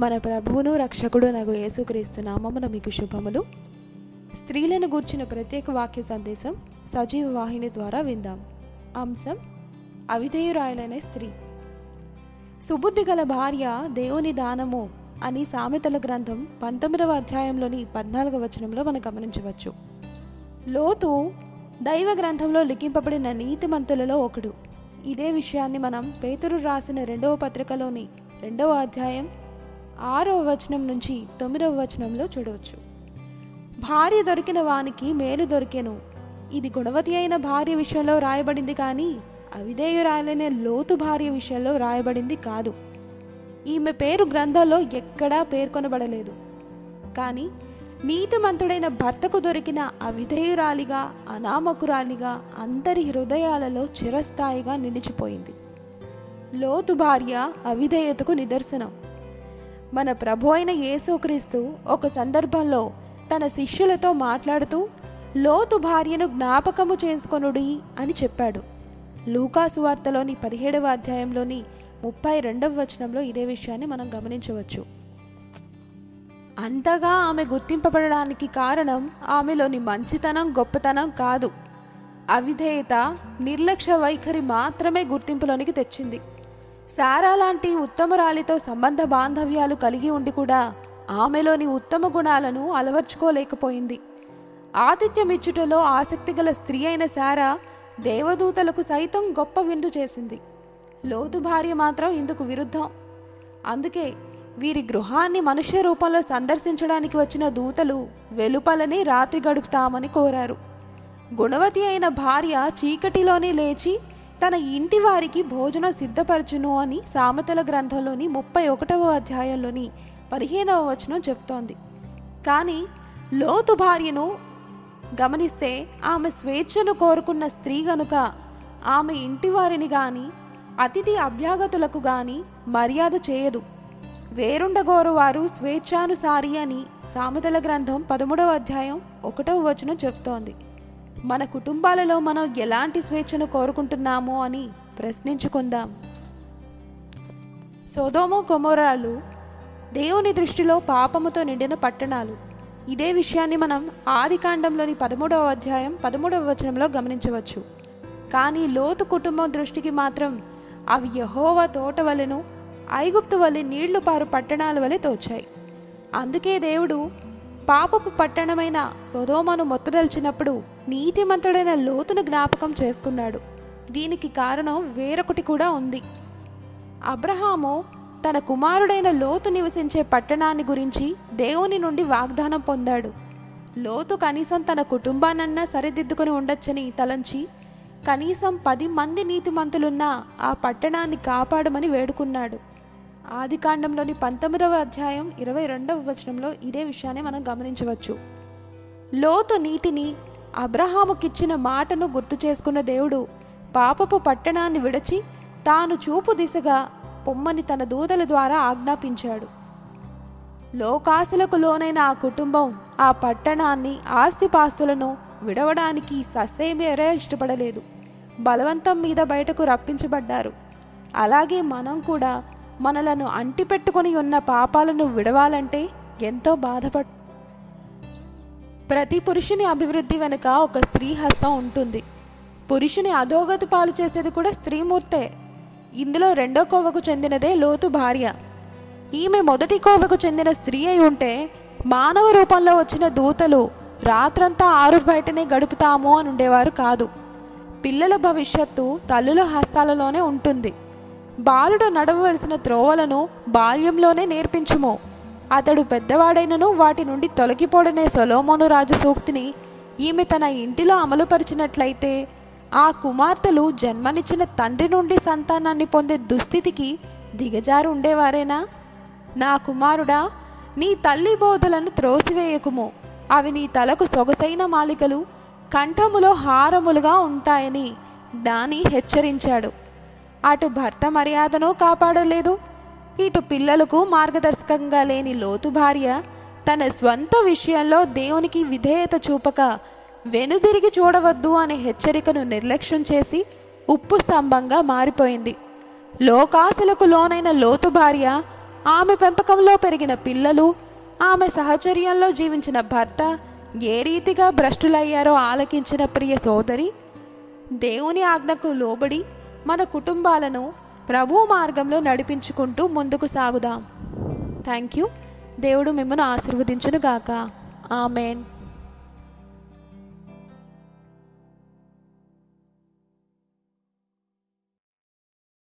మన ప్రభువును రక్షకుడు నగు యేసుక్రీస్తు నామమున మీకు శుభములు. స్త్రీలను గూర్చిన ప్రత్యేక వాక్య సందేశం సజీవ వాహిని ద్వారా విందాం. అంశం అవిధేయురాయలనే స్త్రీ. సుబుద్ధి గల భార్య దేవుని దానము అని సామెతల గ్రంథం పంతొమ్మిదవ అధ్యాయంలోని పద్నాలుగవ వచనంలో మనం గమనించవచ్చు. లోతు దైవ గ్రంథంలో లిఖింపబడిన నీతిమంతులలో ఒకడు. ఇదే విషయాన్ని మనం పేతురు రాసిన రెండవ పత్రికలోని రెండవ అధ్యాయం ఆరవ వచనం నుంచి తొమ్మిదవ వచనంలో చూడవచ్చు. భార్య దొరికిన వానికి మేలు దొరికెను. ఇది గుణవతి అయిన భార్య విషయంలో రాయబడింది కానీ అవిధేయురాలనే లోతు భార్య విషయంలో రాయబడింది కాదు. ఈమె పేరు గ్రంథంలో ఎక్కడా పేర్కొనబడలేదు. కానీ నీతిమంతుడైన భర్తకు దొరికిన అవిధేయురాలిగా అనామకురాలిగా అందరి హృదయాలలో చిరస్థాయిగా నిలిచిపోయింది. లోతు భార్య అవిధేయతకు నిదర్శనం. మన ప్రభు అయిన యేసుక్రీస్తు ఒక సందర్భంలో తన శిష్యులతో మాట్లాడుతూ లోతు భార్యను జ్ఞాపకము చేసుకొనుడి అని చెప్పాడు. లూకాసు వార్తలోని పదిహేడవ అధ్యాయంలోని ముప్పై రెండవ వచనంలో ఇదే విషయాన్ని మనం గమనించవచ్చు. అంతగా ఆమె గుర్తింపబడడానికి కారణం ఆమెలోని మంచితనం గొప్పతనం కాదు. అవిధేయత నిర్లక్ష్య వైఖరి మాత్రమే గుర్తింపులోనికి తెచ్చింది. సారా లాంటి ఉత్తమరాలితో సంబంధ బాంధవ్యాలు కలిగి ఉండి కూడా ఆమెలోని ఉత్తమ గుణాలను అలవర్చుకోలేకపోయింది. ఆతిథ్యమిచ్చుటలో ఆసక్తి గల స్త్రీ అయిన సారా దేవదూతలకు సైతం గొప్ప విందు చేసింది. లోతు భార్య మాత్రం ఇందుకు విరుద్ధం. అందుకే వీరి గృహాన్ని మనుష్య రూపంలో సందర్శించడానికి వచ్చిన దూతలు వెలుపలని రాత్రి గడుపుతామని కోరారు. గుణవతి అయిన భార్య చీకటిలోనే లేచి తన ఇంటి వారికి భోజనం సిద్ధపరచును అని సామెతల గ్రంథంలోని ముప్పై ఒకటవ అధ్యాయంలోని పదిహేనవ వచనం చెప్తోంది. కానీ లోతు భార్యను గమనిస్తే ఆమె స్వేచ్ఛను కోరుకున్న స్త్రీ గనుక ఆమె ఇంటి వారిని గాని అతిథి అభ్యాగతులకు గాని మర్యాద చేయదు. వేరుండగోరు వారు స్వేచ్ఛానుసారి అని సామెతల గ్రంథం పదమూడవ అధ్యాయం ఒకటవ వచనం చెప్తోంది. మన కుటుంబాలలో మనం ఎలాంటి స్వేచ్ఛను కోరుకుంటున్నామో అని ప్రశ్నించుకుందాం. సోదోమో కొమోరాలు దేవుని దృష్టిలో పాపముతో నిండిన పట్టణాలు. ఇదే విషయాన్ని మనం ఆది కాండంలోని పదమూడవ అధ్యాయం పదమూడవ వచనంలో గమనించవచ్చు. కానీ లోతు కుటుంబం దృష్టికి మాత్రం అవి యహోవ తోట వలెను ఐగుప్తు వలె నీళ్ళు పారు పట్టణాల వలె తోచాయి. అందుకే దేవుడు పాపపు పట్టణమైన సొదోమను మొత్తదల్చినప్పుడు నీతిమంతుడైన లోతును జ్ఞాపకం చేసుకున్నాడు. దీనికి కారణం వేరొకటి కూడా ఉంది. అబ్రహాము తన కుమారుడైన లోతు నివసించే పట్టణాన్ని గురించి దేవుని నుండి వాగ్దానం పొందాడు. లోతు కనీసం తన కుటుంబానన్నా సరిదిద్దుకుని ఉండొచ్చని తలంచి కనీసం పది మంది నీతిమంతులున్న ఆ పట్టణాన్ని కాపాడమని వేడుకున్నాడు. ఆది కాండంలోని పంతొమ్మిదవ అధ్యాయం ఇరవై రెండవ వచనంలో ఇదే విషయాన్ని మనం గమనించవచ్చు. లోతు నీతిని అబ్రహాముకిచ్చిన మాటను గుర్తు చేసుకున్న దేవుడు పాపపు పట్టణాన్ని విడచి తాను చూపు దిశగా పొమ్మని తన దూతల ద్వారా ఆజ్ఞాపించాడు. లోకాశలకు లోనైన ఆ కుటుంబం ఆ పట్టణాన్ని ఆస్తిపాస్తులను విడవడానికి ససేమేరే ఇష్టపడలేదు. బలవంతం మీద బయటకు రప్పించబడ్డారు. అలాగే మనం కూడా మనలను అంటిపెట్టుకుని ఉన్న పాపాలను విడవాలంటే ఎంతో బాధపడ్ ప్రతి పురుషుని అభివృద్ధి వెనుక ఒక స్త్రీ హస్తం ఉంటుంది. పురుషుని అధోగతి పాలు చేసేది కూడా స్త్రీమూర్తే. ఇందులో రెండో కోవకు చెందినదే లోతు భార్య. ఈమె మొదటి కోవకు చెందిన స్త్రీ అయి ఉంటే మానవ రూపంలో వచ్చిన దూతలు రాత్రంతా ఆరు బయటనే గడుపుతాము అని ఉండేవారు కాదు. పిల్లల భవిష్యత్తు తల్లుల హస్తాలలోనే ఉంటుంది. బాలుడు నడవవలసిన త్రోవలను బాల్యంలోనే నేర్పించుము. అతడు పెద్దవాడైనను వాటి నుండి తొలగిపోడనే సొలోమోను రాజు సూక్తిని ఈమె తన ఇంటిలో అమలుపరిచినట్లయితే ఆ కుమార్తెలు జన్మనిచ్చిన తండ్రి నుండి సంతానాన్ని పొందే దుస్థితికి దిగజారు ఉండేవారేనా నా కుమారుడా నీ తల్లి బోధలను త్రోసివేయకుము. అవి నీ తలకు సొగసైన మాలికలు కంఠములో హారములుగా ఉంటాయని జ్ఞాని హెచ్చరించాడు. అటు భర్త మర్యాదను కాపాడలేదు ఇటు పిల్లలకు మార్గదర్శకంగా లేని లోతు భార్య తన స్వంత విషయంలో దేవునికి విధేయత చూపక వెనుదిరిగి చూడవద్దు అనే హెచ్చరికను నిర్లక్ష్యం చేసి ఉప్పు స్తంభంగా మారిపోయింది. లోకాశలకు లోనైన లోతు భార్య ఆమె పెంపకంలో పెరిగిన పిల్లలు ఆమె సహచర్యంలో జీవించిన భర్త ఏ రీతిగా భ్రష్టులయ్యారో ఆలకించిన ప్రియ సోదరి దేవుని ఆజ్ఞకు లోబడి మన కుటుంబాలను ప్రభు మార్గంలో నడిపించుకుంటూ ముందుకు సాగుదాం. థ్యాంక్ యూ దేవుడు మిమ్మల్ని ఆశీర్వదించునుగాక. ఆమెన్